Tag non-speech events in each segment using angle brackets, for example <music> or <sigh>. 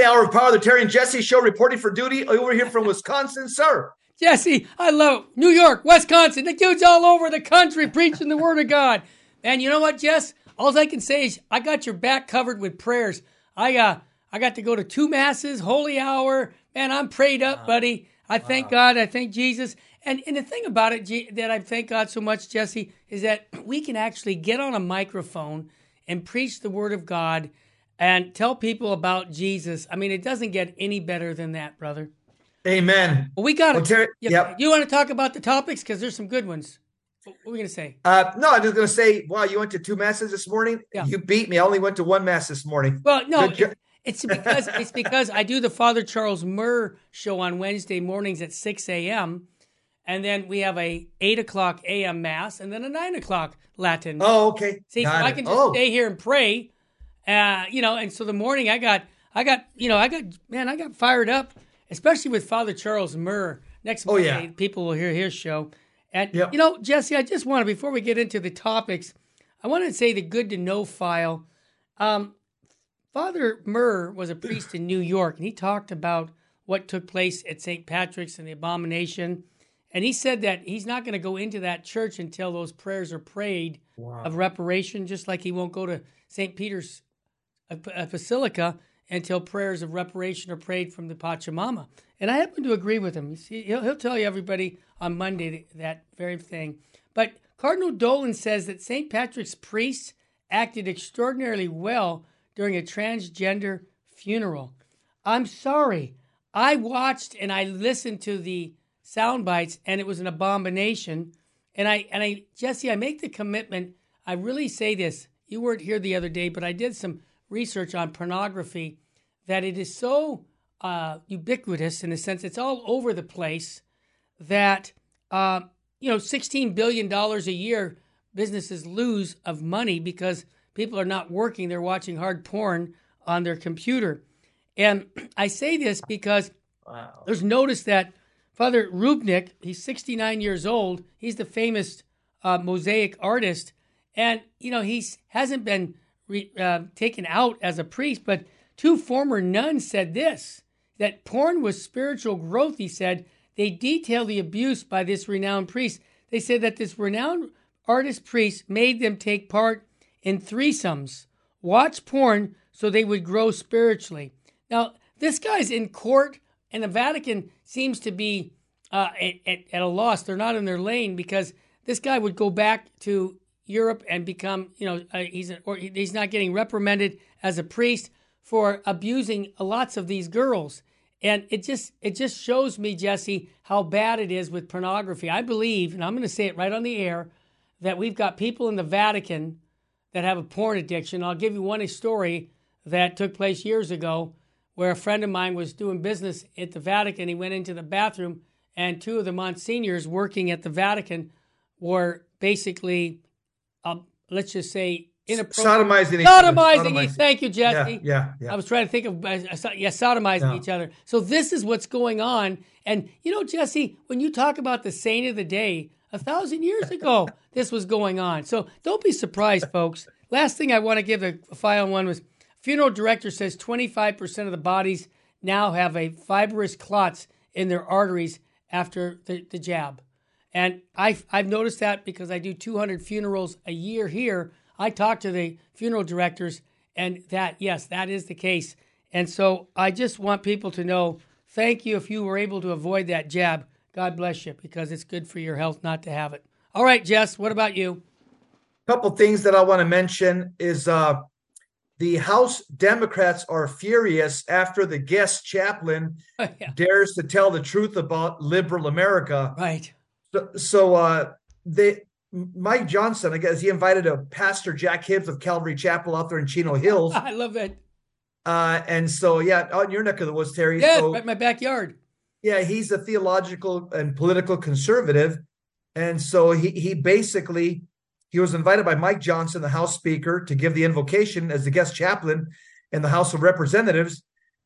Holy Hour of Power, the Terry and Jesse Show, reporting for duty over here from Wisconsin, sir. Jesse, I love New York, Wisconsin. The dude's all over the country preaching the word of God. And you know what, Jess? All I can say is I got your back covered with prayers. I uh I got to go to two masses, holy hour. Man, I'm prayed up, buddy. I thank. God. I thank Jesus. And and the thing about it that I thank God so much, Jesse, is that <clears throat> we can actually get on a microphone and preach the word of God and tell people about Jesus. I mean, it doesn't get any better than that, brother. Amen. Well, we got well, it. yep. You want to talk about the topics because there's some good ones. What are we going to say? Uh, no, I'm just going to say, wow, you went to two masses this morning. Yeah. You beat me. I only went to one mass this morning. Well, no, it, it's because it's because I do the Father Charles Murr show on Wednesday mornings at 6 a.m. And then we have a eight o'clock a.m. mass, and then a nine o'clock Latin. Mass. Oh, okay. See, so I can just oh. stay here and pray. Uh, you know, and so the morning I got, I got, you know, I got, man, I got fired up especially with Father Charles Murr. Next oh, Monday, yeah. people will hear his show. And, yep. you know, Jesse, I just want to, before we get into the topics, I want to say the good to know file. Um, Father Murr was a priest in New York, and he talked about what took place at St. Patrick's and the abomination. And he said that he's not going to go into that church until those prayers are prayed wow. of reparation, just like he won't go to St. Peter's uh, Basilica until prayers of reparation are prayed from the Pachamama. And I happen to agree with him. You see, he'll, he'll tell you everybody on Monday that very thing. But Cardinal Dolan says that St. Patrick's priests acted extraordinarily well during a transgender funeral. I'm sorry. I watched and I listened to the sound bites and it was an abomination. And I and I Jesse, I make the commitment. I really say this. You weren't here the other day, but I did some research on pornography that it is so uh, ubiquitous in the sense it's all over the place that uh, you know 16 billion dollars a year businesses lose of money because people are not working they're watching hard porn on their computer and <clears throat> i say this because wow. there's notice that father Rupnik he's 69 years old he's the famous uh, mosaic artist and you know he hasn't been re, uh, taken out as a priest, but two former nuns said this that porn was spiritual growth, he said. They detail the abuse by this renowned priest. They said that this renowned artist priest made them take part in threesomes, watch porn so they would grow spiritually. Now, this guy's in court, and the Vatican seems to be uh, at, at, a loss. They're not in their lane because this guy would go back to Europe and become, you know, uh, he's or he's not getting reprimanded as a priest for abusing lots of these girls. And it just it just shows me, Jesse, how bad it is with pornography. I believe, and I'm going to say it right on the air, that we've got people in the Vatican that have a porn addiction. I'll give you one story that took place years ago where a friend of mine was doing business at the Vatican. He went into the bathroom, and two of the monsignors working at the Vatican were basically um, let's just say inappropriate. Sodomizing each sodomizing, other. Thank you, Jesse. Yeah, yeah, yeah. I was trying to think of, yeah, sodomizing yeah. each other. So this is what's going on. And, you know, Jesse, when you talk about the saint of the day, a thousand years ago, <laughs> this was going on. So don't be surprised, folks. Last thing I want to give a, a file one was funeral director says 25% of the bodies now have a fibrous clots in their arteries after the, the jab. And I've, I've noticed that because I do 200 funerals a year here. I talk to the funeral directors, and that, yes, that is the case. And so I just want people to know thank you if you were able to avoid that jab. God bless you because it's good for your health not to have it. All right, Jess, what about you? A couple things that I want to mention is uh, the House Democrats are furious after the guest chaplain oh, <laughs> yeah. dares to tell the truth about liberal America. Right. So, so uh, they Mike Johnson, I guess he invited a pastor Jack Hibbs of Calvary Chapel out there in Chino <laughs> Hills. I love it. Uh, and so yeah, out in your neck of the woods, Terry. Yeah, so, right my backyard. Yeah, he's a theological and political conservative, and so he he basically he was invited by Mike Johnson, the House Speaker, to give the invocation as the guest chaplain in the House of Representatives.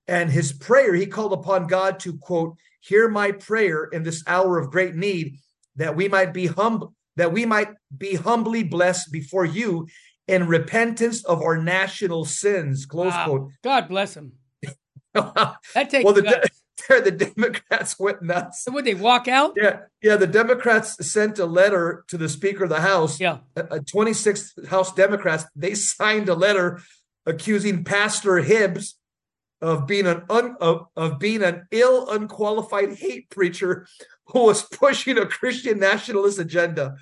And his prayer, he called upon God to quote, hear my prayer in this hour of great need that we might be humble, that we might be humbly blessed before you in repentance of our national sins. Close wow. quote. God bless him. <laughs> that takes well, the, <laughs> the Democrats went nuts. So would they walk out? Yeah, yeah. The Democrats sent a letter to the Speaker of the House. Yeah, a, 26 House Democrats they signed a letter accusing Pastor Hibbs of being an un, of, of being an ill, unqualified hate preacher who was pushing a Christian nationalist agenda.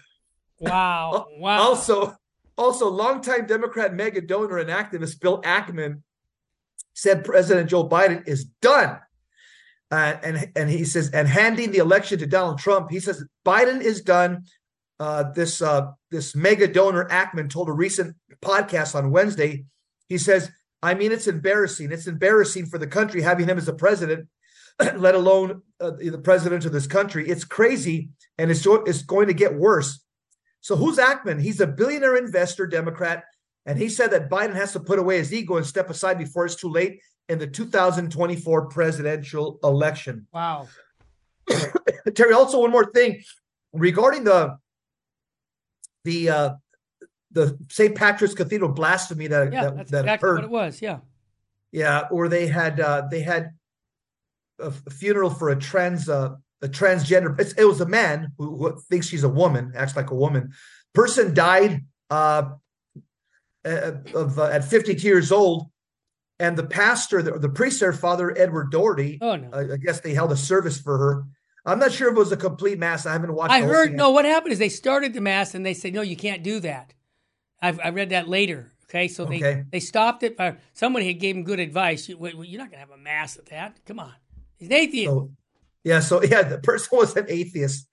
Wow! <laughs> Wow! Also, also, longtime Democrat mega donor and activist Bill Ackman said President Joe Biden is done. Uh, and and he says, and handing the election to Donald Trump, he says Biden is done. Uh, this uh, this mega donor Ackman told a recent podcast on Wednesday. He says, "I mean, it's embarrassing. It's embarrassing for the country having him as a president, <clears throat> let alone uh, the president of this country. It's crazy, and it's it's going to get worse." So who's Ackman? He's a billionaire investor, Democrat, and he said that Biden has to put away his ego and step aside before it's too late in the 2024 presidential election. Wow. <coughs> Terry, also one more thing regarding the the uh the St. Patrick's Cathedral blasphemy that yeah, that, that's that exactly occurred. what it was. Yeah, yeah, or they had uh they had a, funeral for a trans uh, a transgender. it was a man who, who, thinks she's a woman, acts like a woman. Person died uh, of, uh, at 52 years old, and the pastor, the, the priest there, Father Edward Doherty. Oh no! I guess they held a service for her. I'm not sure if it was a complete mass. I haven't watched. It. I heard no. What happened is they started the mass and they said no, you can't do that. I've, I read that later. Okay, so they okay. they stopped it. By, somebody had gave him good advice. You, are not going to have a mass at that. Come on, he's an atheist. So, yeah, so <laughs> yeah, the person was an atheist.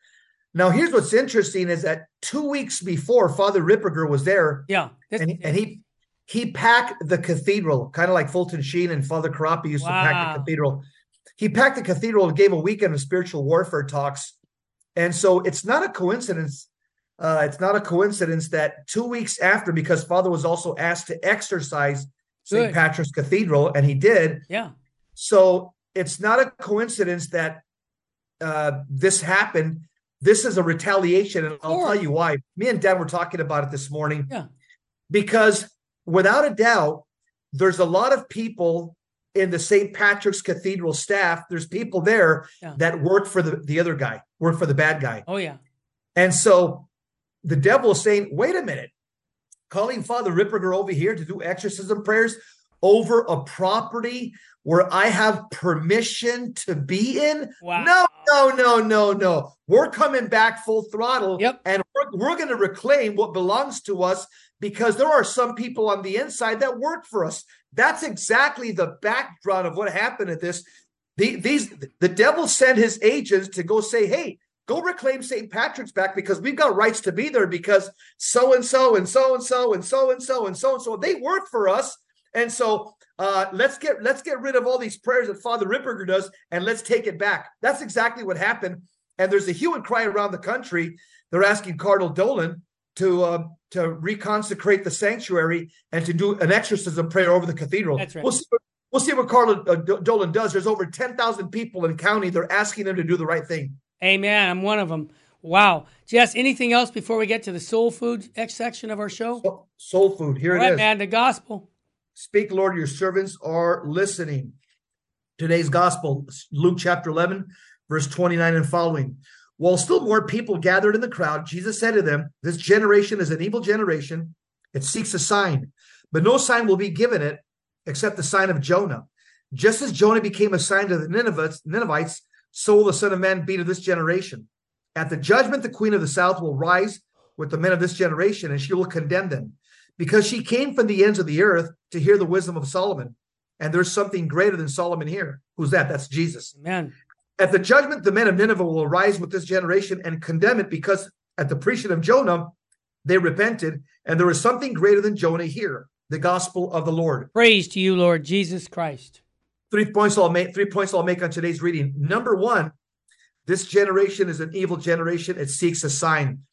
Now, here's what's interesting: is that two weeks before Father Ripperger was there, yeah, and, and he he packed the cathedral, kind of like Fulton Sheen and Father Corapi used wow. to pack the cathedral. He packed the cathedral and gave a weekend of spiritual warfare talks. And so it's not a coincidence. Uh, it's not a coincidence that two weeks after, because Father was also asked to exercise St. Patrick's Cathedral, and he did. Yeah. So it's not a coincidence that uh, this happened. This is a retaliation, and I'll tell you why. Me and Dan were talking about it this morning. Yeah. Because without a doubt, there's a lot of people in the St. Patrick's Cathedral staff. There's people there yeah. that work for the, the other guy, work for the bad guy. Oh, yeah. And so the devil is saying, wait a minute, calling Father Ripperger over here to do exorcism prayers over a property where I have permission to be in? Wow. No, no, no, no, no. We're coming back full throttle. Yep. And we're, we're going to reclaim what belongs to us because there are some people on the inside that work for us. That's exactly the background of what happened at this. The, these the devil sent his agents to go say, "Hey, go reclaim St. Patrick's back because we've got rights to be there because so and so and so and so and so and so and so and so they work for us, and so uh, let's get let's get rid of all these prayers that Father Ripperger does and let's take it back." That's exactly what happened. And there's a hue and cry around the country. They're asking Cardinal Dolan to uh, to reconsecrate the sanctuary and to do an exorcism prayer over the cathedral. That's right. We'll see what, we'll see what uh, Dolan does. There's over 10,000 people in the county. They're asking him to do the right thing. Amen. I'm one of them. Wow. Jess, anything else before we get to the soul food section of our show? Soul, soul food. Here All it right, is. man, the gospel. Speak, Lord, your servants are listening. Today's gospel, Luke chapter 11, verse 29 and following. While still more people gathered in the crowd, Jesus said to them, This generation is an evil generation. It seeks a sign, but no sign will be given it except the sign of Jonah. Just as Jonah became a sign to the Ninevites, Ninevites so will the Son of Man be to this generation. At the judgment, the queen of the south will rise with the men of this generation, and she will condemn them, because she came from the ends of the earth to hear the wisdom of Solomon. And there's something greater than Solomon here. Who's that? That's Jesus. Amen. At the judgment, the men of Nineveh will arise with this generation and condemn it because at the preaching of Jonah, they repented, and there is something greater than Jonah here, the gospel of the Lord. Praise to you, Lord Jesus Christ. Three points I'll make, three points I'll make on today's reading. Number one, this generation is an evil generation. It seeks a sign.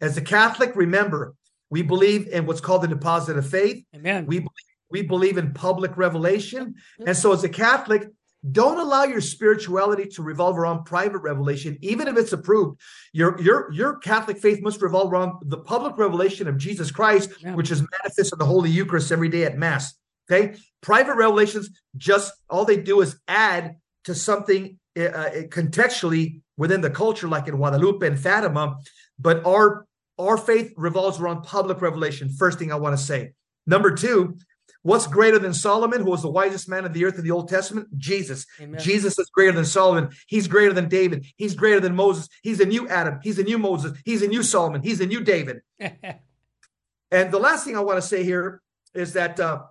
As a Catholic, remember, we believe in what's called the deposit of faith. Amen. We, we believe in public revelation. And so as a Catholic, don't allow your spirituality to revolve around private revelation, even if it's approved. Your your your Catholic faith must revolve around the public revelation of Jesus Christ, yeah. which is manifest in the Holy Eucharist every day at Mass. Okay, private revelations just all they do is add to something uh, uh, contextually within the culture, like in Guadalupe and Fatima. But our our faith revolves around public revelation. First thing I want to say. Number two, what's greater than Solomon, who was the wisest man of the earth in the Old Testament? Jesus. Amen. Jesus is greater than Solomon. He's greater than David. He's greater than Moses. He's a new Adam. He's a new Moses. He's a new Solomon. He's a new David. <laughs> and the last thing I want to say here is that uh,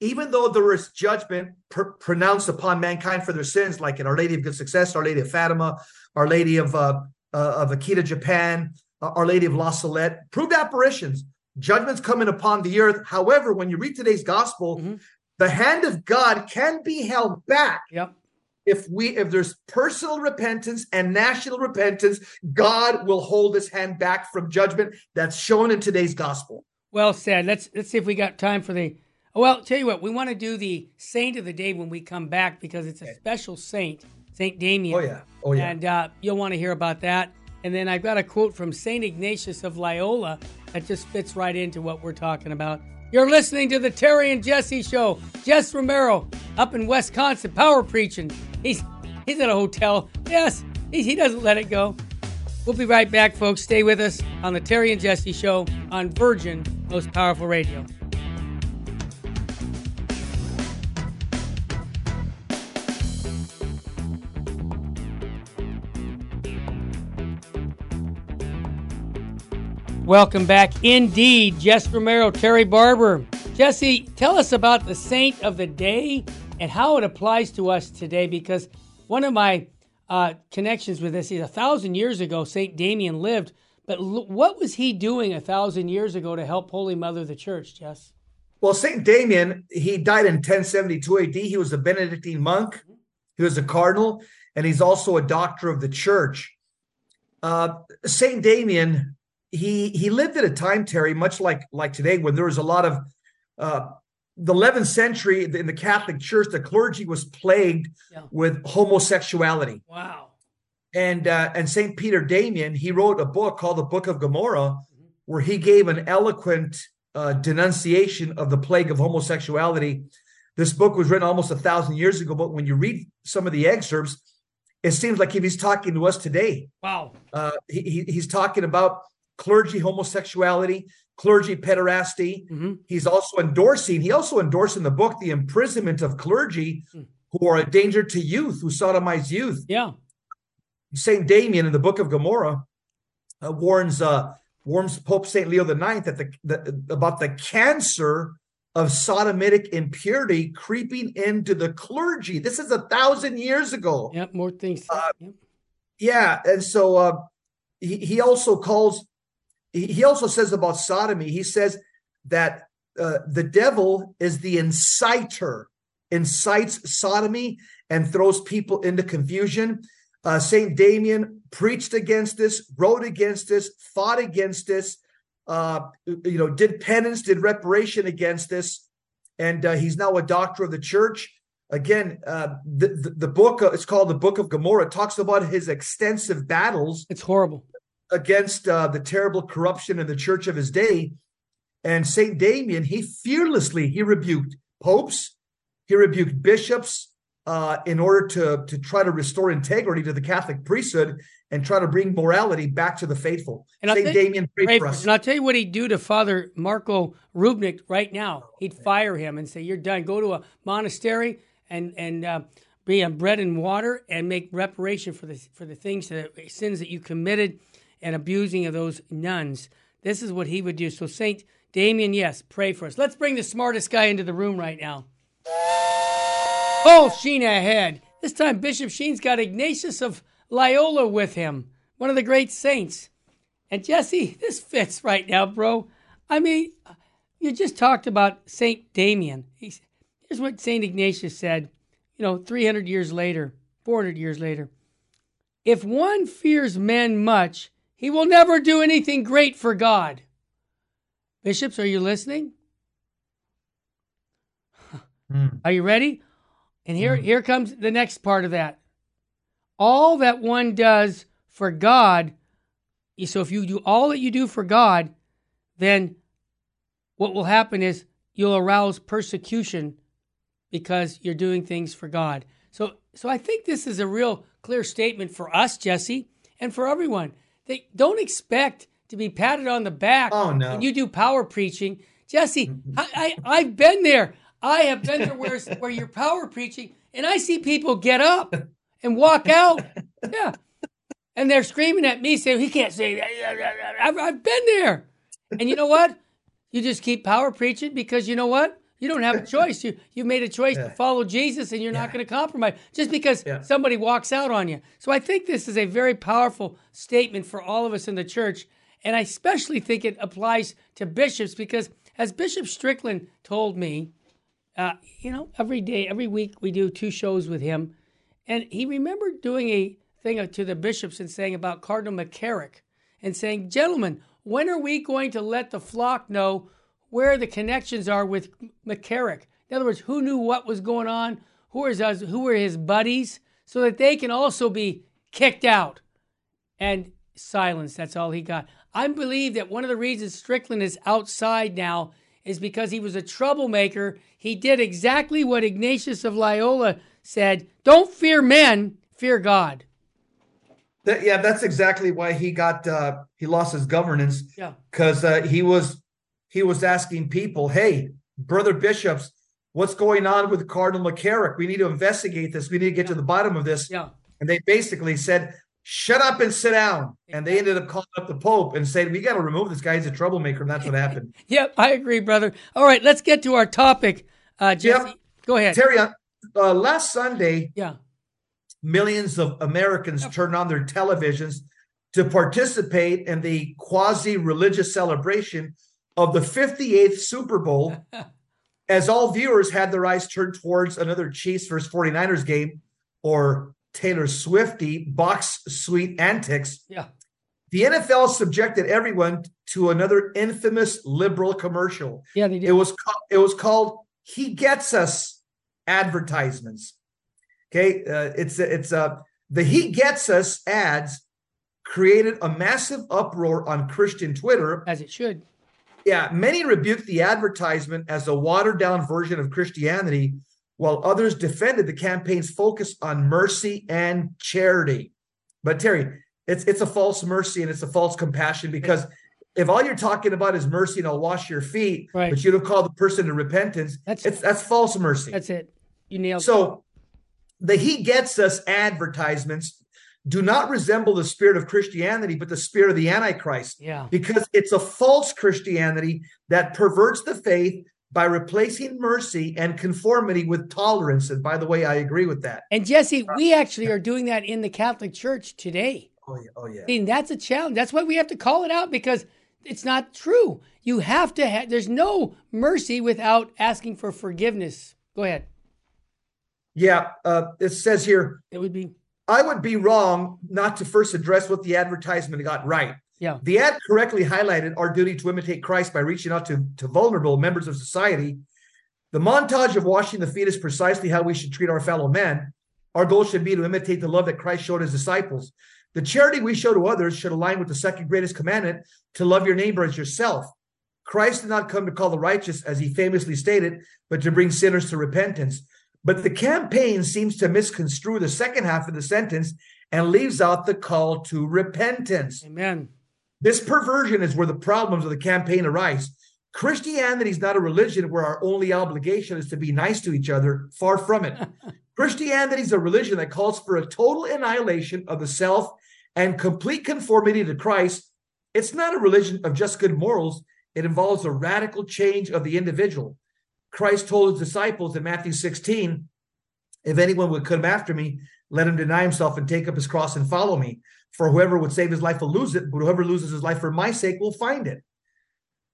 even though there is judgment pr- pronounced upon mankind for their sins, like in Our Lady of Good Success, Our Lady of Fatima, Our Lady of uh, uh, of Akita, Japan, uh, Our Lady of La Salette, proved apparitions, judgments coming upon the earth. However, when you read today's gospel, mm-hmm. the hand of God can be held back. Yep. If we if there's personal repentance and national repentance, God will hold his hand back from judgment. That's shown in today's gospel. Well said. Let's let's see if we got time for the well, tell you what, we want to do the saint of the day when we come back because it's a special saint, Saint Damian. Oh yeah, oh yeah. And uh, you'll want to hear about that. And then I've got a quote from Saint Ignatius of Loyola that just fits right into what we're talking about. You're listening to the Terry and Jesse Show. Jess Romero up in Wisconsin, power preaching. He's he's at a hotel. Yes, he, he doesn't let it go. We'll be right back, folks. Stay with us on the Terry and Jesse Show on Virgin Most Powerful Radio. Welcome back indeed, Jess Romero, Terry Barber. Jesse, tell us about the saint of the day and how it applies to us today because one of my uh, connections with this is a thousand years ago, Saint Damian lived, but l- what was he doing a thousand years ago to help Holy Mother the Church, Jess? Well, Saint Damian, he died in 1072 AD. He was a Benedictine monk, he was a cardinal, and he's also a doctor of the church. Uh, Saint Damian he he lived at a time, Terry, much like like today, when there was a lot of uh, the 11th century in the Catholic Church, the clergy was plagued yeah. with homosexuality. Wow. And uh, and Saint Peter Damian, he wrote a book called the Book of Gomorrah, mm-hmm. where he gave an eloquent uh, denunciation of the plague of homosexuality. This book was written almost a thousand years ago, but when you read some of the excerpts, it seems like if he's talking to us today. Wow. Uh, he, he's talking about clergy homosexuality, clergy pederasty. Mm-hmm. He's also endorsing, he also endorsed in the book the imprisonment of clergy mm. who are a danger to youth, who sodomize youth. Yeah. Saint Damian in the book of Gomorrah uh, warns uh, warns Pope Saint Leo IX that the, the about the cancer of sodomitic impurity creeping into the clergy. This is a thousand years ago. Yep, more things. Uh, yep. Yeah, and so uh, he, he also calls he also says about sodomy, he says that uh, the devil is the inciter, incites sodomy and throws people into confusion. Uh, Saint Damian preached against this, wrote against this, fought against this, uh, you know, did penance, did reparation against this, and uh, he's now a doctor of the church. Again, uh, the, the, the book uh, it's called the Book of Gomorrah. Talks about his extensive battles. It's horrible against uh, the terrible corruption in the church of his day. And Saint Damian, he fearlessly he rebuked popes, he rebuked bishops uh, in order to to try to restore integrity to the Catholic priesthood and try to bring morality back to the faithful. And Saint Damian prayed for us. And I'll tell you what he'd do to Father Marko Rupnik right now. He'd fire him and say, "You're done. Go to a monastery and and." Uh, be on bread and water and make reparation for the for the things the sins that you committed and abusing of those nuns. This is what he would do. So, Saint Damian, yes, pray for us. Let's bring the smartest guy into the room right now. Oh, Sheen ahead. This time, Bishop Sheen's got Ignatius of Loyola with him, one of the great saints. And Jesse, this fits right now, bro. I mean, you just talked about Saint Damian. He's, here's what Saint Ignatius said, you know, 300 years later, 400 years later. If one fears men much, he will never do anything great for God. Bishops, are you listening? Mm. Are you ready? And here, mm. here comes the next part of that. All that one does for God, so if you do all that you do for God, then what will happen is you'll arouse persecution because you're doing things for God. So, so I think this is a real clear statement for us, Jesse, and for everyone. They don't expect to be patted on the back oh, no. when you do power preaching. Jesse, mm-hmm. I, I, have been there. I have been there where, where you're power preaching, and I see people get up and walk out. Yeah. And they're screaming at me, saying, He can't say that. I've, I've been there. And you know what? You just keep power preaching because you know what? You don't have a choice. You you made a choice yeah. to follow Jesus, and you're yeah. not going to compromise just because yeah. somebody walks out on you. So I think this is a very powerful statement for all of us in the church, and I especially think it applies to bishops because, as Bishop Strickland told me, uh, you know, every day, every week we do two shows with him, and he remembered doing a thing to the bishops and saying about Cardinal McCarrick and saying, "Gentlemen, when are we going to let the flock know?" Where the connections are with McCarrick. In other words, who knew what was going on, who was who were his buddies, so that they can also be kicked out and silenced. That's all he got. I believe that one of the reasons Strickland is outside now is because he was a troublemaker. He did exactly what Ignatius of Loyola said: "Don't fear men, fear God." That, yeah, that's exactly why he got uh, he lost his governance. Yeah, because uh, he was he was asking people, hey, brother bishops, what's going on with Cardinal McCarrick? We need to investigate this. We need to get yeah. to the bottom of this. Yeah. And they basically said, shut up and sit down. And they ended up calling up the Pope and saying, we got to remove this guy. He's a troublemaker. And that's what happened. <laughs> yep, I agree, brother. All right, let's get to our topic. Uh, Jesse, yep. go ahead. Terry, uh, uh, last Sunday, yeah, millions of Americans yep. turned on their televisions to participate in the quasi religious celebration of the 58th Super Bowl, <laughs> as all viewers had their eyes turned towards another Chiefs versus 49ers game or Taylor Swifty box suite antics. Yeah. The NFL subjected everyone to another infamous liberal commercial. Yeah, they did. It was it was called "He Gets Us" advertisements. Okay, uh, it's it's uh, the "He Gets Us" ads created a massive uproar on Christian Twitter, as it should. Yeah, many rebuked the advertisement as a watered down version of Christianity, while others defended the campaign's focus on mercy and charity. But Terry, it's it's a false mercy and it's a false compassion because if all you're talking about is mercy and I'll wash your feet, right. but you don't call the person to repentance, that's it's that's false mercy. That's it. You nailed so it. the he gets us advertisements do not resemble the spirit of Christianity, but the spirit of the Antichrist. Yeah. Because it's a false Christianity that perverts the faith by replacing mercy and conformity with tolerance. And by the way, I agree with that. And Jesse, we actually are doing that in the Catholic Church today. Oh yeah, oh yeah. I mean, that's a challenge. That's why we have to call it out because it's not true. You have to have. There's no mercy without asking for forgiveness. Go ahead. Yeah, uh, it says here. It would be I would be wrong not to first address what the advertisement got right. Yeah. The ad correctly highlighted our duty to imitate Christ by reaching out to, to vulnerable members of society. The montage of washing the feet is precisely how we should treat our fellow men. Our goal should be to imitate the love that Christ showed his disciples. The charity we show to others should align with the second greatest commandment to love your neighbor as yourself. Christ did not come to call the righteous, as he famously stated, but to bring sinners to repentance. But the campaign seems to misconstrue the second half of the sentence and leaves out the call to repentance. Amen. This perversion is where the problems of the campaign arise. Christianity is not a religion where our only obligation is to be nice to each other. Far from it. <laughs> Christianity is a religion that calls for a total annihilation of the self and complete conformity to Christ. It's not a religion of just good morals, it involves a radical change of the individual. Christ told his disciples in Matthew 16, if anyone would come after me, let him deny himself and take up his cross and follow me. For whoever would save his life will lose it, but whoever loses his life for my sake will find it.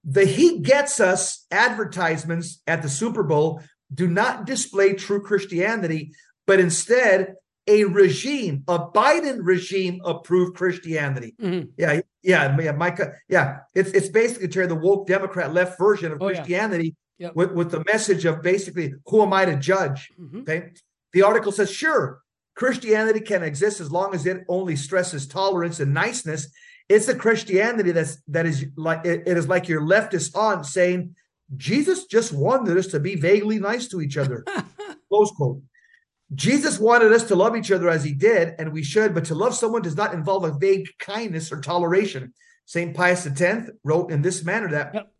The He Gets Us advertisements at the Super Bowl do not display true Christianity, but instead a regime, a Biden regime approved Christianity. Mm-hmm. Yeah, yeah, yeah, Micah. Yeah, it's it's basically the woke Democrat left version of oh, Christianity yep. with, with the message of basically, who am I to judge? Mm-hmm. Okay. The article says, sure, Christianity can exist as long as it only stresses tolerance and niceness. It's a Christianity that's that is like it, it is like your leftist aunt saying Jesus just wanted us to be vaguely nice to each other. <laughs> Close quote. Jesus wanted us to love each other as he did, and we should, but to love someone does not involve a vague kindness or toleration. St. Pius X wrote in this manner that yep.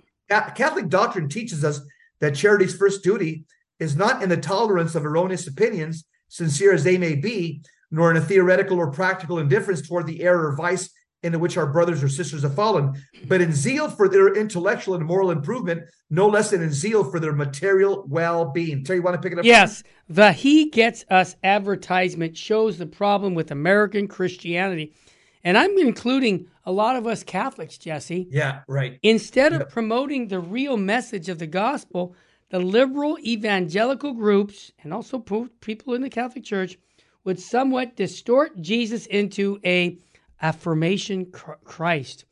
Catholic doctrine teaches us that charity's first duty is not in the tolerance of erroneous opinions, sincere as they may be, nor in a theoretical or practical indifference toward the error or vice into which our brothers or sisters have fallen, but in zeal for their intellectual and moral improvement, no less than in zeal for their material well being. Terry, you want to pick it up? Yes. The He Gets Us advertisement shows the problem with American Christianity. And I'm including a lot of us Catholics, Jesse. Yeah, right. Instead of promoting the real message of the gospel, the liberal evangelical groups and also people in the Catholic Church would somewhat distort Jesus into a affirmation Christ.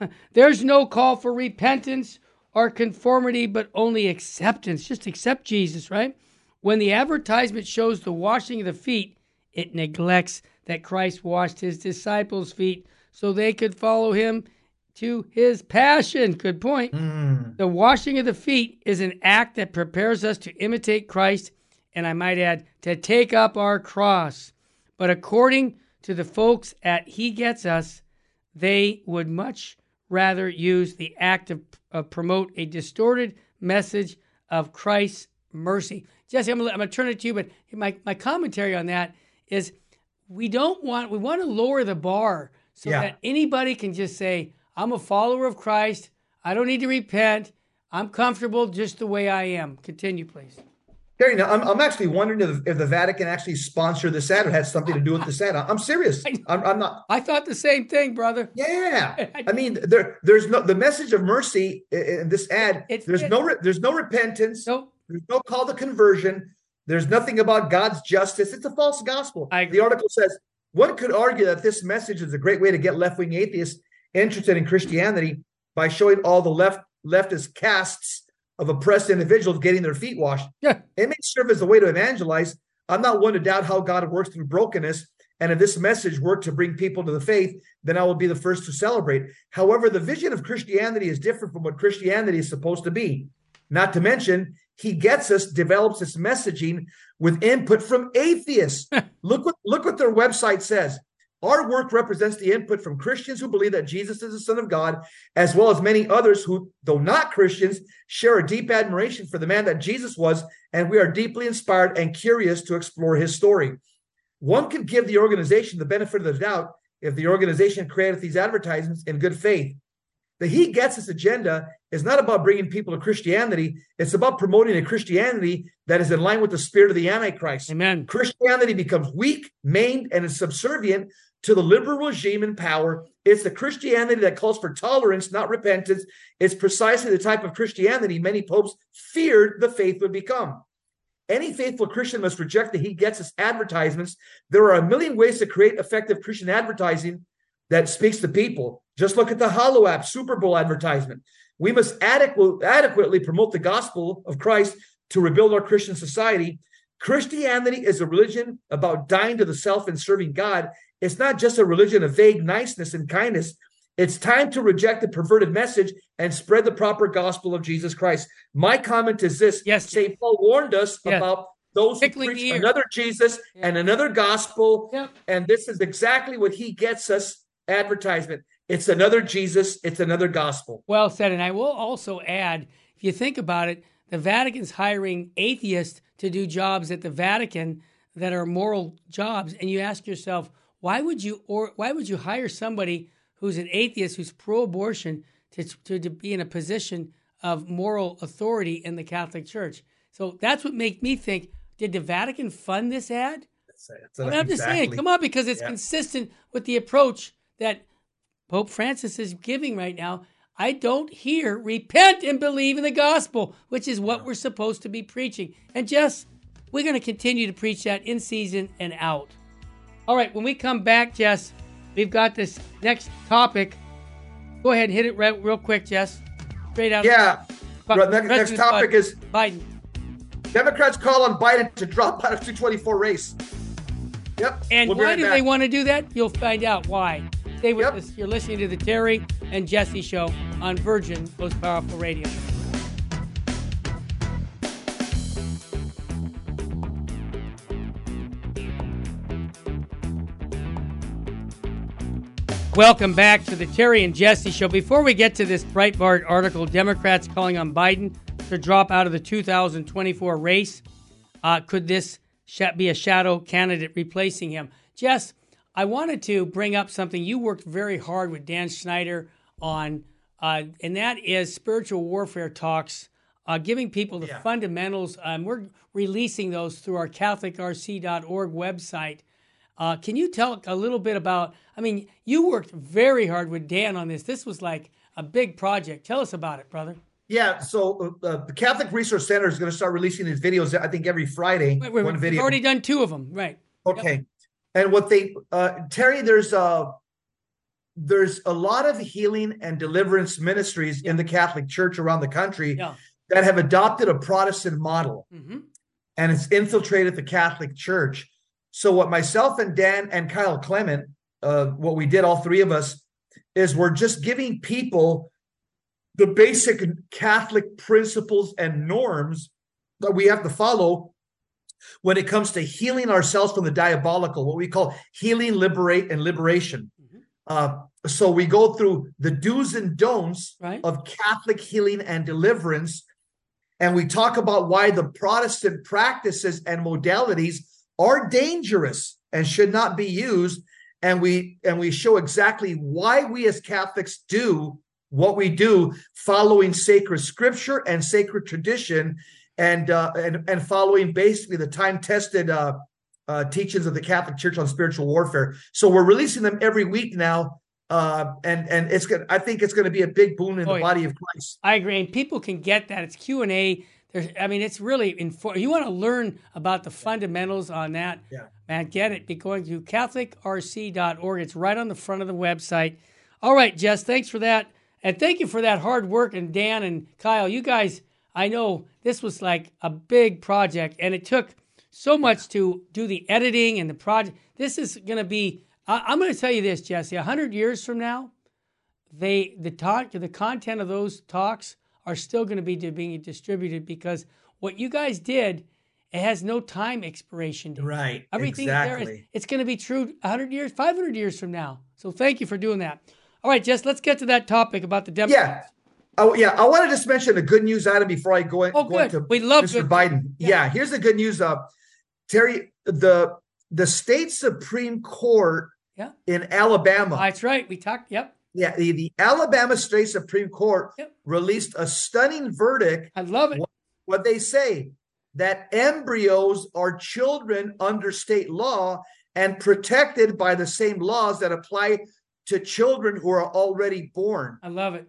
<laughs> There's no call for repentance or conformity, but only acceptance. Just accept Jesus, right? When the advertisement shows the washing of the feet, it neglects that Christ washed his disciples' feet so they could follow him to his passion. Good point. Mm. The washing of the feet is an act that prepares us to imitate Christ, and I might add, to take up our cross. But according to the folks at He Gets Us, they would much rather use the act of, of promote a distorted message of Christ's mercy. Jesse, I'm going to turn it to you, but my, my commentary on that is we don't want, we want to lower the bar so yeah. that anybody can just say, I'm a follower of Christ. I don't need to repent. I'm comfortable just the way I am. Continue, please. Terry, now I'm, I'm actually wondering if, if the Vatican actually sponsored this ad or had something to do with this ad. I'm serious. <laughs> I'm, I'm not. I thought the same thing, brother. Yeah, <laughs> I mean, there, there's no the message of mercy in this ad. It's, there's no, there's no repentance. Nope. There's no call to conversion. There's nothing about God's justice. It's a false gospel. The article says one could argue that this message is a great way to get left wing atheists interested in Christianity by showing all the left leftist castes of oppressed individuals getting their feet washed. Yeah. It may serve as a way to evangelize. I'm not one to doubt how God works through brokenness. And if this message worked to bring people to the faith, then I will be the first to celebrate. However, the vision of Christianity is different from what Christianity is supposed to be. Not to mention, he gets us, develops this messaging with input from atheists. <laughs> look what look what their website says. Our work represents the input from Christians who believe that Jesus is the Son of God, as well as many others who, though not Christians, share a deep admiration for the man that Jesus was, and we are deeply inspired and curious to explore his story. One could give the organization the benefit of the doubt if the organization created these advertisements in good faith. The He Gets Us agenda is not about bringing people to Christianity. It's about promoting a Christianity that is in line with the spirit of the Antichrist. Amen. Christianity becomes weak, maimed, and is subservient to the liberal regime in power. It's the Christianity that calls for tolerance, not repentance. It's precisely the type of Christianity many popes feared the faith would become. Any faithful Christian must reject the He Gets Us advertisements. There are a million ways to create effective Christian advertising that speaks to people. Just look at the Hallow app Super Bowl advertisement. We must adequate, adequately promote the gospel of Christ to rebuild our Christian society. Christianity is a religion about dying to the self and serving God. It's not just a religion of vague niceness and kindness. It's time to reject the perverted message and spread the proper gospel of Jesus Christ. My comment is this: Yes, St. Paul warned us yes. about those who preach another Jesus yeah. and another gospel, yep. and this is exactly what he gets us. Advertisement. It's another Jesus. It's another gospel. Well said. And I will also add, if you think about it, the Vatican's hiring atheists to do jobs at the Vatican that are moral jobs, and you ask yourself why would you or why would you hire somebody who's an atheist who's pro-abortion to, to, to be in a position of moral authority in the Catholic Church? So that's what makes me think: Did the Vatican fund this ad? I am just saying, come on, because it's yeah. consistent with the approach that Pope Francis is giving right now. I don't hear repent and believe in the gospel, which is what we're supposed to be preaching. And just we're going to continue to preach that in season and out. All right, when we come back, Jess, we've got this next topic. Go ahead and hit it real, real quick, Jess. Straight out. Yeah. But next, next topic Biden. is Biden. Democrats call on Biden to drop out of 224 race. Yep. And we'll why do back. they want to do that? You'll find out why. Stay with yep. us. You're listening to the Terry and Jesse Show on Virgin Most Powerful Radio. Welcome back to the Terry and Jesse Show. Before we get to this Breitbart article, Democrats calling on Biden to drop out of the 2024 race. Uh, could this be a shadow candidate replacing him? Jess, I wanted to bring up something you worked very hard with Dan Schneider on, uh, and that is spiritual warfare talks, uh, giving people the yeah. fundamentals. Um, we're releasing those through our CatholicRC.org website. Uh, can you tell a little bit about? I mean, you worked very hard with Dan on this. This was like a big project. Tell us about it, brother. Yeah, so uh, uh the Catholic Resource Center is going to start releasing these videos. I think every Friday. Wait, wait, one video. We've already done two of them, right? Okay, yep. And what they uh, Terry, there's a uh, there's a lot of healing and deliverance ministries in the Catholic Church around the country yeah. that have adopted a Protestant model, mm-hmm. and it's infiltrated the Catholic Church. So what myself and Dan and Kyle Clement, uh, what we did, all three of us, is we're just giving people the basic Catholic principles and norms that we have to follow when it comes to healing ourselves from the diabolical, what we call healing, liberate, and liberation. Mm-hmm. Uh, so we go through the do's and don'ts right. of Catholic healing and deliverance, and we talk about why the Protestant practices and modalities are dangerous and should not be used and we and we show exactly why we as catholics do what we do following sacred scripture and sacred tradition and uh, and and following basically the time tested uh, uh, teachings of the Catholic Church on spiritual warfare. So we're releasing them every week now, uh, and and it's gonna. I think it's going to be a big boon in the body of Christ. I agree, and people can get that. It's Q and A. There's, I mean, it's really inform. You want to learn about the fundamentals on that, yeah. man. Get it. Be going to CatholicRC.org. It's right on the front of the website. All right, Jess. Thanks for that, and thank you for that hard work. And Dan and Kyle, you guys, I know this was like a big project, and it took so much to do the editing and the project. This is going to be. I, am going to tell you this, Jesse. A hundred years from now, they the talk the content of those talks are still going to be being distributed because what you guys did it has no time expiration date. Right. Everything exactly. there is, it's going to be true 100 years, 500 years from now. So thank you for doing that. All right, Jess, let's get to that topic about the Democrats. Yeah. Oh yeah, I want to just mention a good news item before I go, in, oh, go into we love Mr. Biden. Yeah. yeah. here's the good news. Uh, Terry, the the state supreme court yeah. in Alabama. That's right. We talked. Yep. Yeah, the, the Alabama State Supreme Court yep. released a stunning verdict. I love it. What, what they say that embryos are children under state law and protected by the same laws that apply to children who are already born. I love it.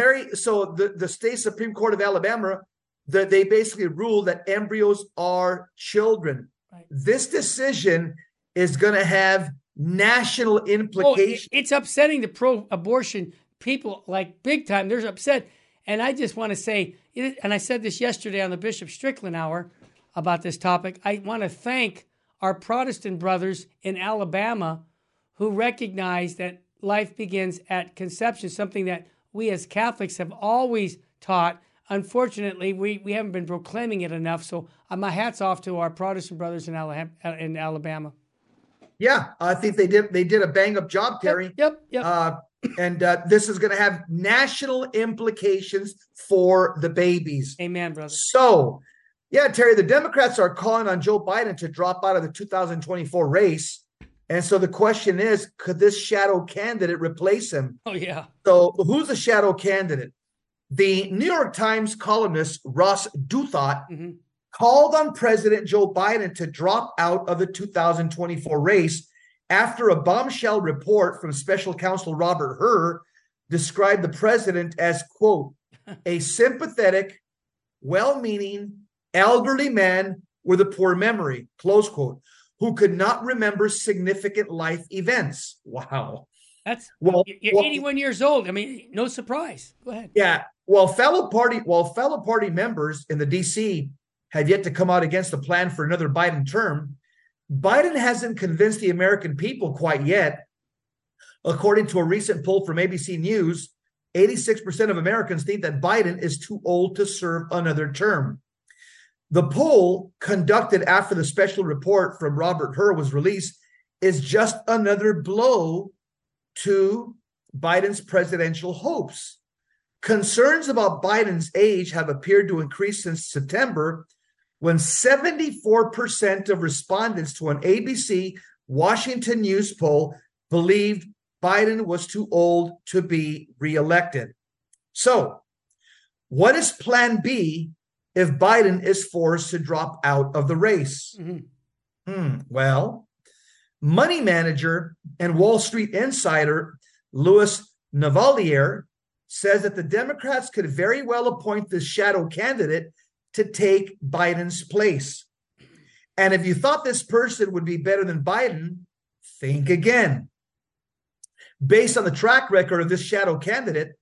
Terry, so the, the state Supreme Court of Alabama, the, they basically ruled that embryos are children. Right. This decision is going to have national implications. Oh, it's upsetting the pro abortion people like big time. They're upset. And I just want to say, and I said this yesterday on the Bishop Strickland Hour about this topic. I want to thank our Protestant brothers in Alabama who recognize that life begins at conception, something that we as Catholics have always taught. Unfortunately, we, we haven't been proclaiming it enough. So uh, my hat's off to our Protestant brothers in Alabama. Yeah, I think they did. They did a bang up job, Terry. Yep, yep. yep. Uh, and uh, this is going to have national implications for the babies. Amen, brother. So, yeah, Terry, the Democrats are calling on Joe Biden to drop out of the 2024 race. And so the question is, could this shadow candidate replace him? Oh, yeah. So, who's the shadow candidate? The New York Times columnist Ross Douthat mm-hmm called on President Joe Biden to drop out of the 2024 race after a bombshell report from special counsel Robert Hur described the president as, quote, <laughs> a sympathetic, well meaning, elderly man with a poor memory, close quote, who could not remember significant life events. Wow. That's well, you're well, 81 years old. I mean, no surprise. Go ahead. Yeah. Well, fellow party, well, fellow party members in the DC have yet to come out against the plan for another Biden term. Biden hasn't convinced the American people quite yet. According to a recent poll from ABC News, 86% of Americans think that Biden is too old to serve another term. The poll conducted after the special report from Robert Hur was released is just another blow to Biden's presidential hopes. Concerns about Biden's age have appeared to increase since September when 74% of respondents to an ABC Washington News poll believed Biden was too old to be reelected. So, what is plan B if Biden is forced to drop out of the race? Mm-hmm. Hmm, well, money manager and Wall Street insider Louis Navellier says that the Democrats could very well appoint this shadow candidate to take Biden's place. And if you thought this person would be better than Biden, think again. Based on the track record of this shadow candidate,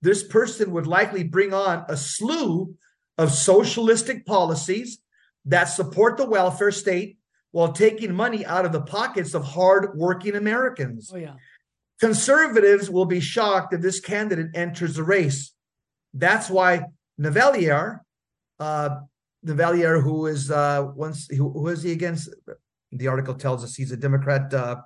this person would likely bring on a slew of socialistic policies that support the welfare state while taking money out of the pockets of hard-working Americans. Oh, yeah. Conservatives will be shocked if this candidate enters the race. That's why Navellier, uh, Navellier, who is uh, once who, who is he against? The article tells us he's a Democrat. Uh,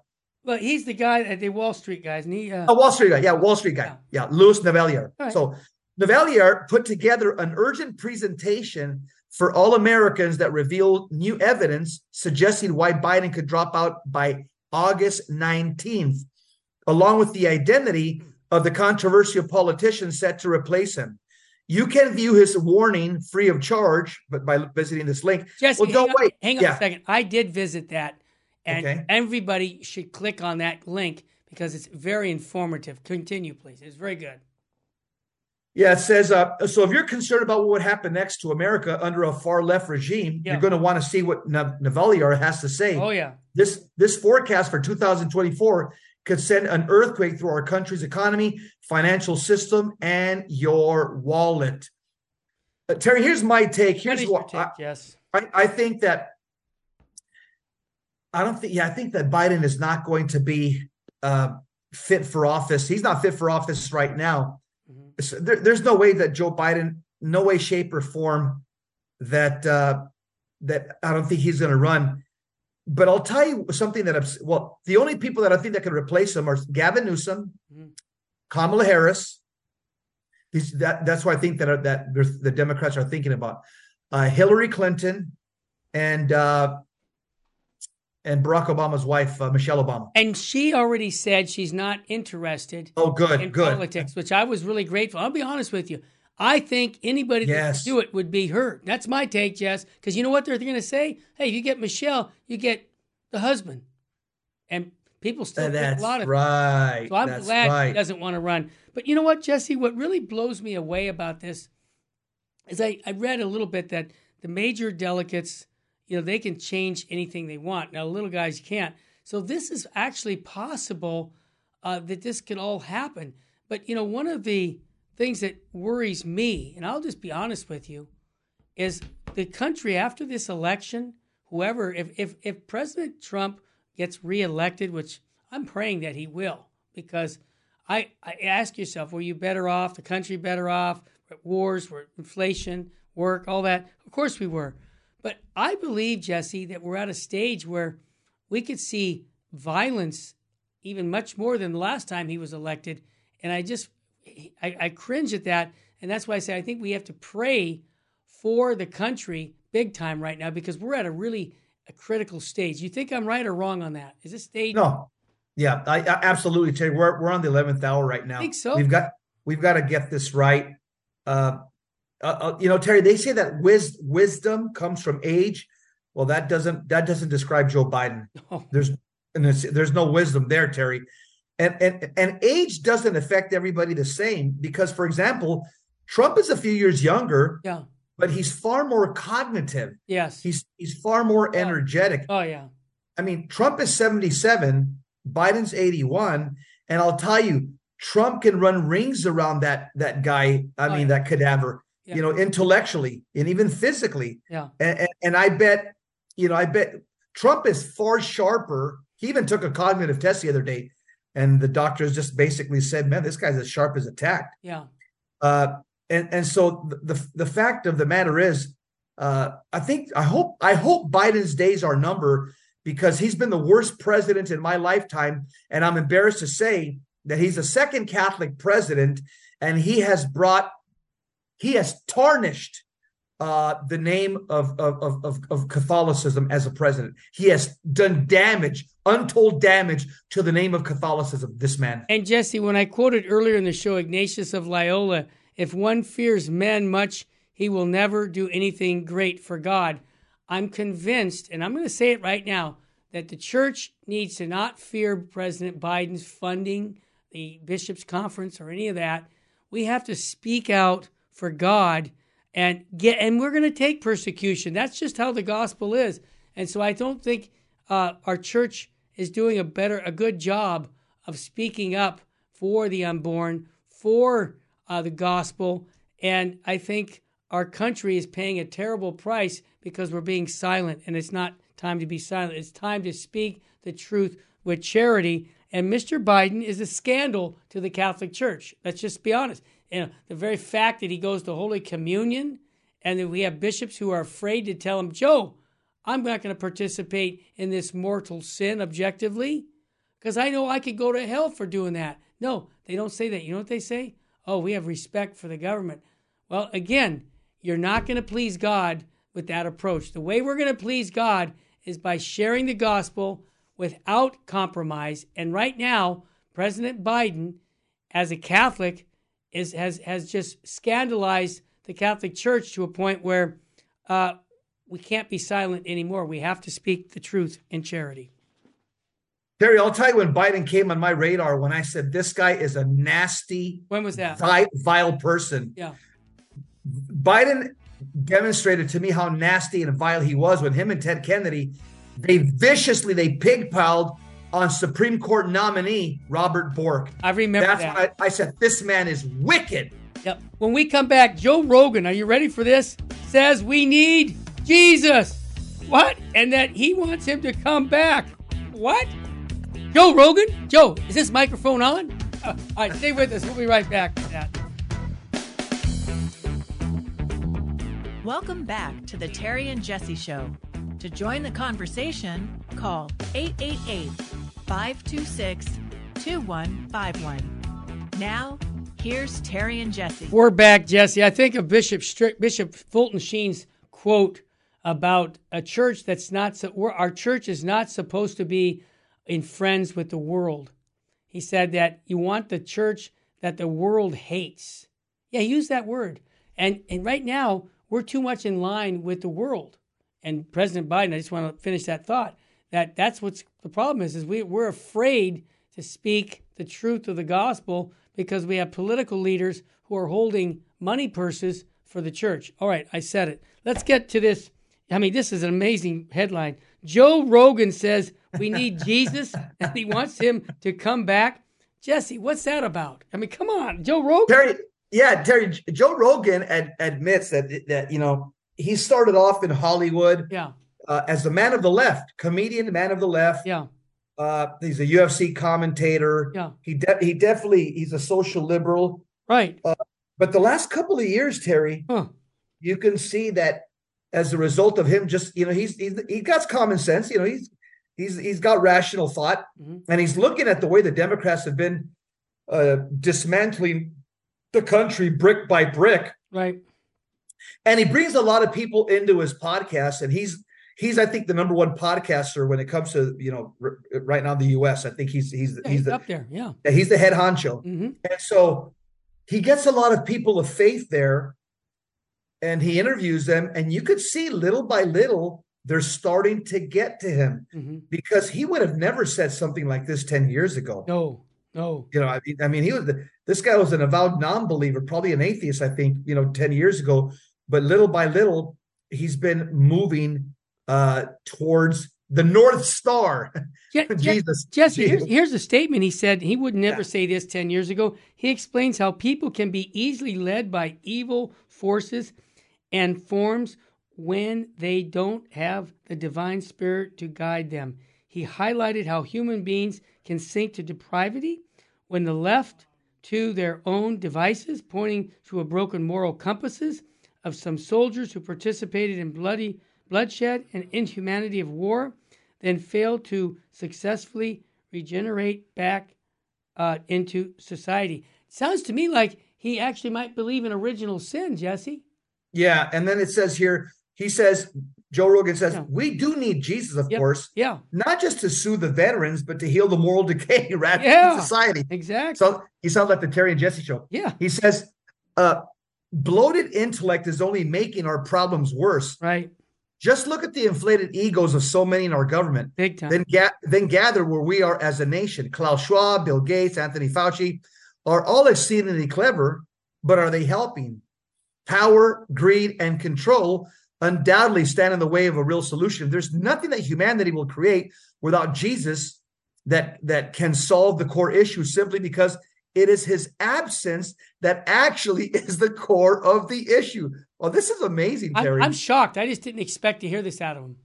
well, he's the guy at the Wall Street guys, and he. Uh, a Wall Street guy, yeah, Wall Street guy, yeah, yeah Louis Navellier. Right. So Navellier put together an urgent presentation for all Americans that revealed new evidence suggesting why Biden could drop out by August 19th along with the identity of the controversial politician set to replace him. You can view his warning free of charge, but by visiting this link. Jesse, well, don't hang wait. Hang on yeah. a second. I did visit that, and okay. everybody should click on that link because it's very informative. Continue, please. It's very good. Yeah, it says uh, so. If you're concerned about what would happen next to America under a far left regime, yeah. you're going to want to see what Navellier has to say. Oh yeah, this this forecast for 2024 could send an earthquake through our country's economy, financial system, and your wallet. Uh, Terry, here's my take. Here's what take, I, yes. I, I think that I don't think. Yeah, I think that Biden is not going to be uh, fit for office. He's not fit for office right now. There, there's no way that Joe Biden, no way, shape, or form, that uh, that I don't think he's going to run. But I'll tell you something that I'm well, the only people that I think that can replace him are Gavin Newsom, mm-hmm. Kamala Harris. These, that that's why I think that that the Democrats are thinking about uh, Hillary Clinton and uh, and Barack Obama's wife, uh, Michelle Obama. And she already said she's not interested. Oh, good, in good. politics, which I was really grateful. I'll be honest with you. I think anybody yes. that do it would be her. That's my take, Jess. Because you know what they're going to say? Hey, if you get Michelle, you get the husband. And people still That's a lot of right. So I'm That's glad right. he doesn't want to run. But you know what, Jesse? What really blows me away about this is I, I read a little bit that the major delegates, you know, they can change anything they want. Now, little guys can't. So this is actually possible uh, that this could all happen. But you know, one of the things that worries me, and I'll just be honest with you, is the country after this election, whoever, if, if, if President Trump gets reelected, which I'm praying that he will, because I, I ask yourself, were you better off, the country better off, wars, were inflation, work, all that? Of course we were. But I believe, Jesse, that we're at a stage where we could see violence even much more than the last time he was elected. And I just I, I cringe at that, and that's why I say I think we have to pray for the country big time right now because we're at a really a critical stage. You think I'm right or wrong on that? Is this stage? No. Yeah, I, I absolutely Terry. We're we're on the eleventh hour right now. I think so. We've got we've got to get this right. Uh, uh, uh, you know, Terry, they say that wis- wisdom comes from age. Well, that doesn't that doesn't describe Joe Biden. Oh. There's and there's, there's no wisdom there, Terry. And, and and age doesn't affect everybody the same because, for example, Trump is a few years younger. Yeah. But he's far more cognitive. Yes. He's he's far more energetic. Oh yeah. I mean, Trump is 77, Biden's 81, and I'll tell you, Trump can run rings around that that guy. I oh, mean, yeah. that cadaver. Yeah. You know, intellectually and even physically. Yeah. And, and, and I bet, you know, I bet Trump is far sharper. He even took a cognitive test the other day and the doctors just basically said, "Man, this guy's as sharp as a tack." Yeah. Uh, and and so the the fact of the matter is, uh, I think I hope I hope Biden's days are numbered because he's been the worst president in my lifetime, and I'm embarrassed to say that he's the second Catholic president, and he has brought, he has tarnished uh, the name of, of, of, of Catholicism as a president. He has done damage, untold damage to the name of Catholicism, this man. And Jesse, when I quoted earlier in the show Ignatius of Loyola, if one fears men much, he will never do anything great for God. I'm convinced, and I'm going to say it right now, that the church needs to not fear President Biden's funding, the bishops' conference, or any of that. We have to speak out for God and get, and we're going to take persecution. That's just how the gospel is. And so I don't think uh, our church is doing a better, a good job of speaking up for the unborn, for uh, the gospel. And I think our country is paying a terrible price because we're being silent. And it's not time to be silent, it's time to speak the truth with charity. And Mr. Biden is a scandal to the Catholic Church. Let's just be honest. You know, the very fact that he goes to Holy Communion and that we have bishops who are afraid to tell him, Joe, I'm not going to participate in this mortal sin objectively because I know I could go to hell for doing that. No, they don't say that. You know what they say? oh, we have respect for the government. Well, again, you're not going to please God with that approach. The way we're going to please God is by sharing the gospel without compromise. And right now, President Biden, as a Catholic, is has has just scandalized the Catholic Church to a point where uh, we can't be silent anymore. We have to speak the truth in charity. Terry, I'll tell you when Biden came on my radar when I said this guy is a nasty, when was that vile, vile person. Yeah, Biden demonstrated to me how nasty and vile he was when him and Ted Kennedy they viciously they pigpiled on Supreme Court nominee Robert Bork. I remember That's that. I, I said this man is wicked. Yep. When we come back, Joe Rogan, are you ready for this? Says we need Jesus. What? And that he wants him to come back. What? Joe Rogan? Joe, is this microphone on? Uh, <laughs> all right, stay with us. We'll be right back with that. Welcome back to the Terry and Jesse Show. To join the conversation, call 888 526 2151. Now, here's Terry and Jesse. We're back, Jesse. I think of Bishop Bishop Fulton Sheen's quote about a church that's not so, our church is not supposed to be in friends with the world. He said that you want the church that the world hates. Yeah, use that word. And and right now we're too much in line with the world. And President Biden, I just want to finish that thought that that's what's the problem is is we we're afraid to speak the truth of the gospel because we have political leaders who are holding money purses for the church. All right, I said it. Let's get to this. I mean, this is an amazing headline. Joe Rogan says we need <laughs> Jesus and he wants him to come back. Jesse, what's that about? I mean, come on, Joe Rogan. Terry, yeah, Terry, Joe Rogan ad, admits that that you know he started off in Hollywood, yeah, uh, as the man of the left, comedian, man of the left, yeah. Uh, he's a UFC commentator. Yeah, he de- he definitely he's a social liberal, right? Uh, but the last couple of years, Terry, huh. you can see that as a result of him just you know he's he's he got common sense you know he's he's he's got rational thought mm-hmm. and he's looking at the way the democrats have been uh dismantling the country brick by brick right and he brings a lot of people into his podcast and he's he's i think the number one podcaster when it comes to you know r- right now in the us i think he's he's yeah, he's, he's the, up there yeah. He's the head honcho. Mm-hmm. and so he gets a lot of people of faith there and he interviews them and you could see little by little they're starting to get to him mm-hmm. because he would have never said something like this 10 years ago. No no. You know i mean, I mean he was this guy was an avowed non-believer probably an atheist i think you know 10 years ago but little by little he's been moving uh towards the north star yeah, <laughs> jesus jesse here's, here's a statement he said he would never yeah. say this 10 years ago he explains how people can be easily led by evil forces and forms when they don't have the divine spirit to guide them. He highlighted how human beings can sink to depravity when the left to their own devices, pointing to a broken moral compasses of some soldiers who participated in bloody bloodshed and inhumanity of war, then failed to successfully regenerate back uh, into society. Sounds to me like he actually might believe in original sin, Jesse. Yeah, and then it says here, he says, Joe Rogan says, yeah. we do need Jesus, of yep. course. Yeah. Not just to soothe the veterans, but to heal the moral <laughs> decay ravaging yeah, society. Exactly. So he sounds like the Terry and Jesse show. Yeah. He says, uh, bloated intellect is only making our problems worse. Right. Just look at the inflated egos of so many in our government. Big time. Then, ga- then gather where we are as a nation. Klaus Schwab, Bill Gates, Anthony Fauci are all exceedingly clever, but are they helping? Power, greed, and control undoubtedly stand in the way of a real solution. There's nothing that humanity will create without Jesus that that can solve the core issue simply because it is his absence that actually <laughs> is the core of the issue. Oh, this is amazing, Terry. I'm, I'm shocked. I just didn't expect to hear this out of him.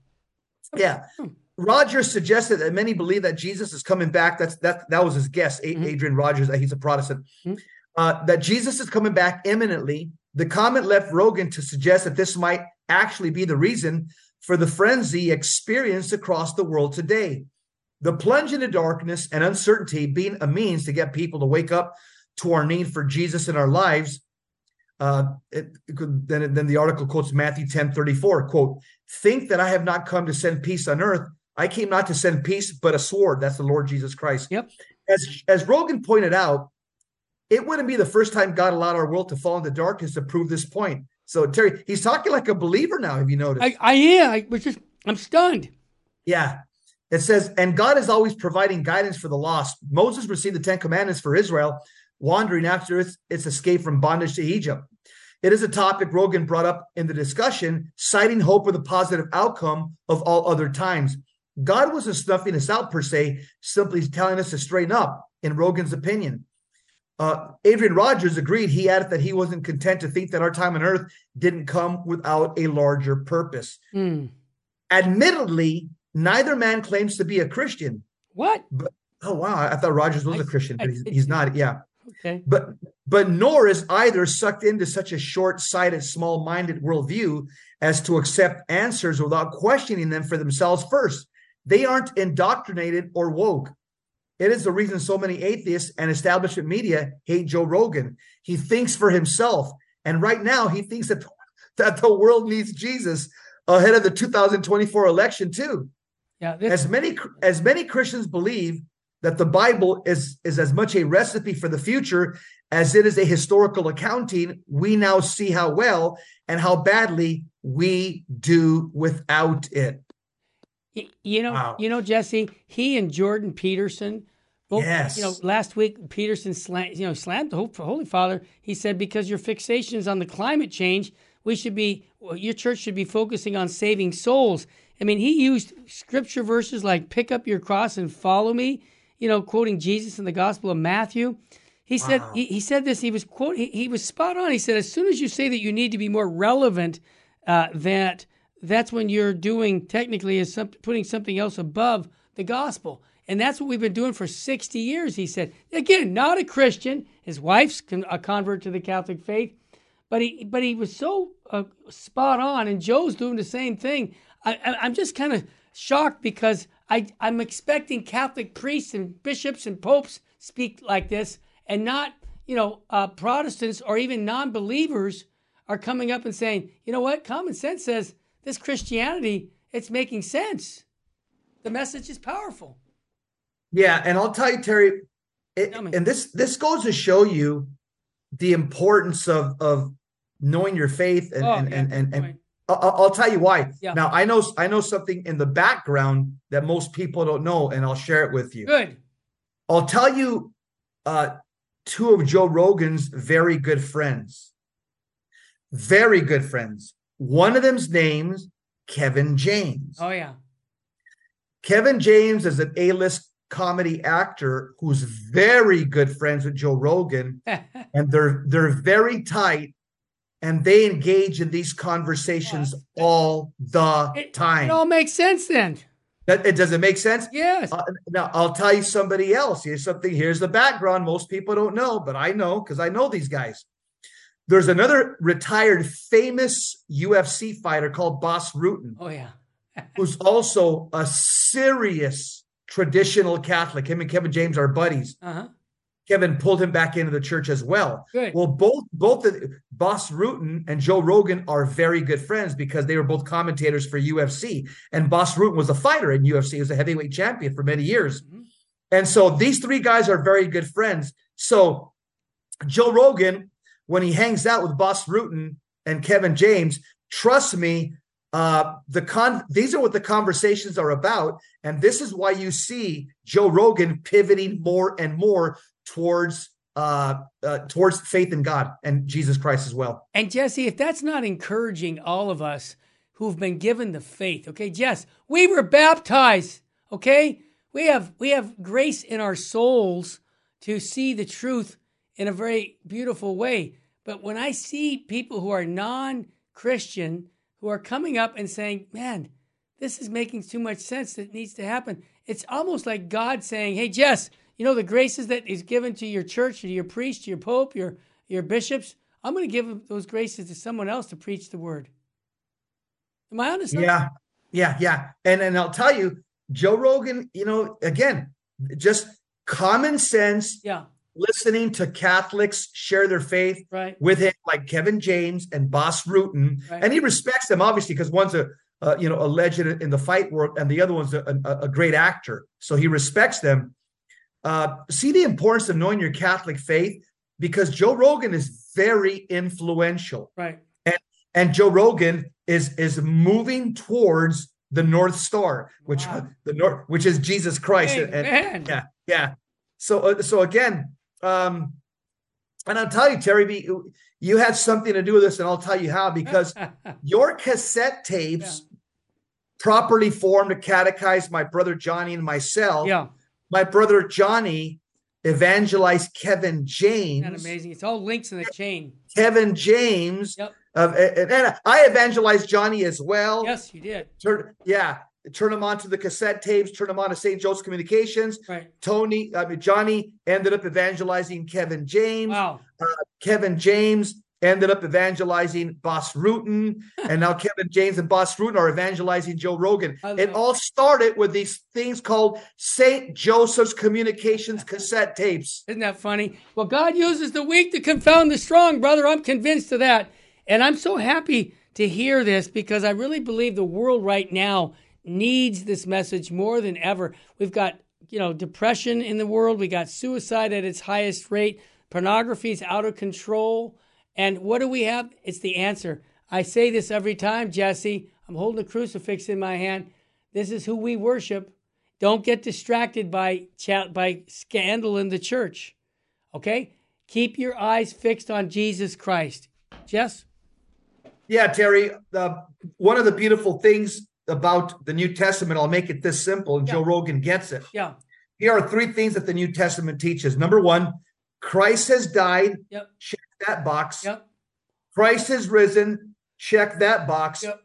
Yeah. Hmm. Rogers suggested that many believe that Jesus is coming back. That's that that was his guess, mm-hmm. Adrian Rogers. He's a Protestant. Mm-hmm. Uh, that Jesus is coming back imminently. The comment left Rogan to suggest that this might actually be the reason for the frenzy experienced across the world today. The plunge into darkness and uncertainty being a means to get people to wake up to our need for Jesus in our lives. Uh, it, then, then the article quotes Matthew 10 34, quote, Think that I have not come to send peace on earth. I came not to send peace, but a sword. That's the Lord Jesus Christ. Yep. As, as Rogan pointed out, it wouldn't be the first time God allowed our world to fall into darkness to prove this point. So Terry, he's talking like a believer now. Have you noticed? I, I am. I was just, I'm stunned. Yeah. It says, and God is always providing guidance for the lost. Moses received the Ten Commandments for Israel, wandering after its, its escape from bondage to Egypt. It is a topic Rogan brought up in the discussion, citing hope for the positive outcome of all other times. God wasn't snuffing us out per se, simply telling us to straighten up, in Rogan's opinion. Uh, Adrian Rogers agreed. He added that he wasn't content to think that our time on earth didn't come without a larger purpose. Mm. Admittedly, neither man claims to be a Christian. What? But, oh wow, I thought Rogers was I, a Christian, but he's, he's not. Yeah. Okay. But but nor is either sucked into such a short-sighted, small-minded worldview as to accept answers without questioning them for themselves first. They aren't indoctrinated or woke. It is the reason so many atheists and establishment media hate Joe Rogan. He thinks for himself. And right now, he thinks that, <laughs> that the world needs Jesus ahead of the 2024 election, too. Yeah, this- as many as many Christians believe that the Bible is, is as much a recipe for the future as it is a historical accounting, we now see how well and how badly we do without it. You know, wow. you know, Jesse. He and Jordan Peterson. Both, yes. You know, last week Peterson slammed, you know, slammed the Holy Father. He said because your fixation is on the climate change, we should be, well, your church should be focusing on saving souls. I mean, he used scripture verses like "pick up your cross and follow me." You know, quoting Jesus in the Gospel of Matthew. He wow. said he, he, said this. He was quote. He, he, was spot on. He said, as soon as you say that you need to be more relevant, uh, that that's when you're doing technically is some, putting something else above the gospel. And that's what we've been doing for 60 years, he said. Again, not a Christian. His wife's a convert to the Catholic faith. But he, but he was so uh, spot on, and Joe's doing the same thing. I, am just kind of shocked because I, I'm expecting Catholic priests and bishops and popes speak like this, and not, you know, uh, Protestants or even non believers are coming up and saying, you know what, common sense says this Christianity, it's making sense. The message is powerful. Yeah, and I'll tell you, Terry, it, and this this goes to show you the importance of of knowing your faith and oh, and, yeah, and, and, and I'll, I'll, tell you why. Yeah. Now I know I know something in the background that most people don't know, and I'll share it with you. Good. I'll tell you uh, two of Joe Rogan's very good friends. Very good friends. One of them's name's Kevin James. Oh yeah. Kevin James is an A-list comedy actor who's very good friends with Joe Rogan, <laughs> and they're they're very tight, and they engage in these conversations all the it, time. It all makes sense then. That it does it make sense? Yes. Uh, now I'll tell you somebody else. Here's something. Here's the background. Most people don't know, but I know because I know these guys. There's another retired famous UFC fighter called Bas Rutten. Oh yeah. <laughs> who's also a serious traditional Catholic. Him and Kevin James are buddies. Uh-huh. Kevin pulled him back into the church as well. Good. Well, both both the, Bas Rutten and Joe Rogan are very good friends because they were both commentators for UFC. And Bas Rutten was a fighter in UFC. He was a heavyweight champion for many years. Mm-hmm. And so these three guys are very good friends. So Joe Rogan, when he hangs out with Bas Rutten and Kevin James, trust me, uh, the con these are what the conversations are about, and this is why you see Joe Rogan pivoting more and more towards uh, uh, towards faith in God and Jesus Christ as well. And Jesse, if that's not encouraging all of us who've been given the faith, okay, Jess, we were baptized, okay, we have we have grace in our souls to see the truth in a very beautiful way. But when I see people who are non-Christian who are coming up and saying, man, this is making too much sense that needs to happen. It's almost like God saying, hey, Jess, you know, the graces that is given to your church, to your priest, to your pope, your, your bishops, I'm going to give those graces to someone else to preach the word. Am I honest? Yeah, yeah, yeah. And, and I'll tell you, Joe Rogan, you know, again, just common sense. Yeah listening to Catholics share their faith right. with him, like Kevin James and Bas Rutten, right. and he respects them obviously because one's a uh, you know a legend in the fight world, and the other one's a, a, a great actor, so he respects them. Uh, see the importance of knowing your Catholic faith because Joe Rogan is very influential, right? And and Joe Rogan is is moving towards the North Star, which wow. <laughs> the North, which is Jesus Christ, and, and yeah, yeah. So uh, so again, um, and I'll tell you, Terry, you had something to do with this, and I'll tell you how because <laughs> your cassette tapes yeah. properly formed to catechize my brother Johnny and myself. Yeah. My brother Johnny evangelized Kevin James. Isn't amazing? It's all links in the chain. Kevin James. Yep. Uh, and, and, I evangelized Johnny as well. Yes, you did. Yeah turn them onto the cassette tapes, turn them on to St. Joe's Communications. Right. Tony, I mean, Johnny ended up evangelizing Kevin James. Wow. Uh, Kevin James ended up evangelizing Bas Rutten. <laughs> and now Kevin James and Bas Rutten are evangelizing Joe Rogan. It all started with these things called St. Joseph's Communications cassette tapes. <laughs> Isn't that funny? Well, God uses the weak to confound the strong, brother. I'm convinced of that. And I'm so happy to hear this because I really believe the world right now needs this message more than ever. We've got, you know, depression in the world, we got suicide at its highest rate, pornography is out of control. And what do we have? It's the answer. I say this every time, Jesse. I'm holding a crucifix in my hand. This is who we worship. Don't get distracted by chat by scandal in the church. Okay? Keep your eyes fixed on Jesus Christ. Jess? Yeah, Terry. Uh, one of the beautiful things about the New Testament, I'll make it this simple, and yeah. Joe Rogan gets it. Yeah. Here are three things that the New Testament teaches. Number one, Christ has died. Yep. That box. Yep. Christ has risen. Check that box. Yep.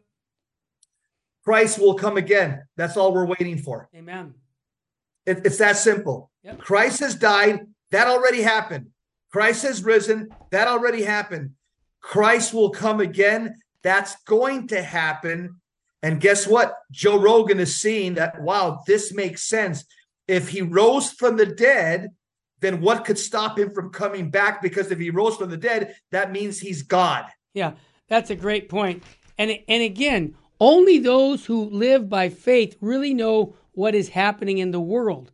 Christ will come again. That's all we're waiting for. Amen. It, it's that simple. Yep. Christ has died. That already happened. Christ has risen. That already happened. Christ will come again. That's going to happen. And guess what? Joe Rogan is seeing that, wow, this makes sense. If he rose from the dead, then what could stop him from coming back? Because if he rose from the dead, that means he's God. Yeah, that's a great point. And, and again, only those who live by faith really know what is happening in the world.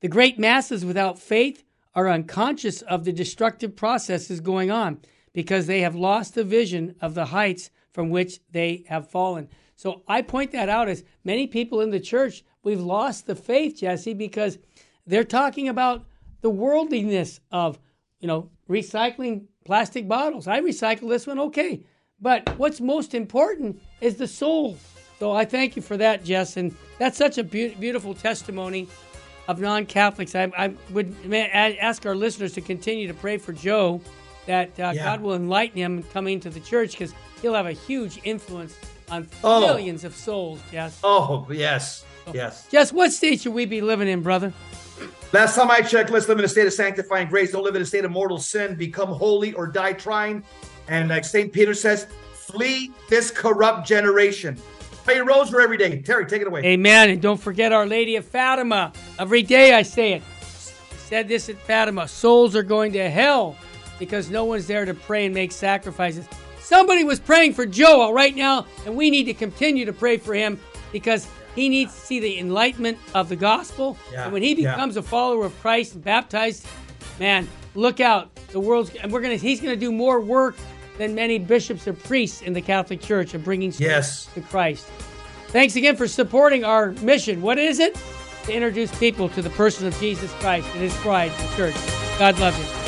The great masses without faith are unconscious of the destructive processes going on because they have lost the vision of the heights from which they have fallen. So I point that out as many people in the church, we've lost the faith, Jesse, because they're talking about the worldliness of, you know, recycling plastic bottles. I recycle this one, okay. But what's most important is the soul. So I thank you for that, Jess. And that's such a be- beautiful testimony of non Catholics. I, I, would ask our listeners to continue to pray for Joe that uh, yeah. God will enlighten him coming to the church because he'll have a huge influence on oh. millions of souls, Jess. Oh, yes. Yes. Jess, what state should we be living in, brother? Last time I checked, let's live in a state of sanctifying grace. Don't live in a state of mortal sin. Become holy or die trying. And like St. Peter says, flee this corrupt generation. Pray your rosary every day. Terry, take it away. Amen. And don't forget Our Lady of Fatima. Every day I say it. said this at Fatima souls are going to hell because no one's there to pray and make sacrifices. Somebody was praying for Joel right now, and we need to continue to pray for him because he needs to see the enlightenment of the gospel. Yeah, and when he becomes yeah. a follower of Christ and baptized, man, look out. The world's and we're gonna he's gonna do more work than many bishops or priests in the Catholic Church of bringing yes. to Christ. Thanks again for supporting our mission. What is it? To introduce people to the person of Jesus Christ and his bride, the church. God love you.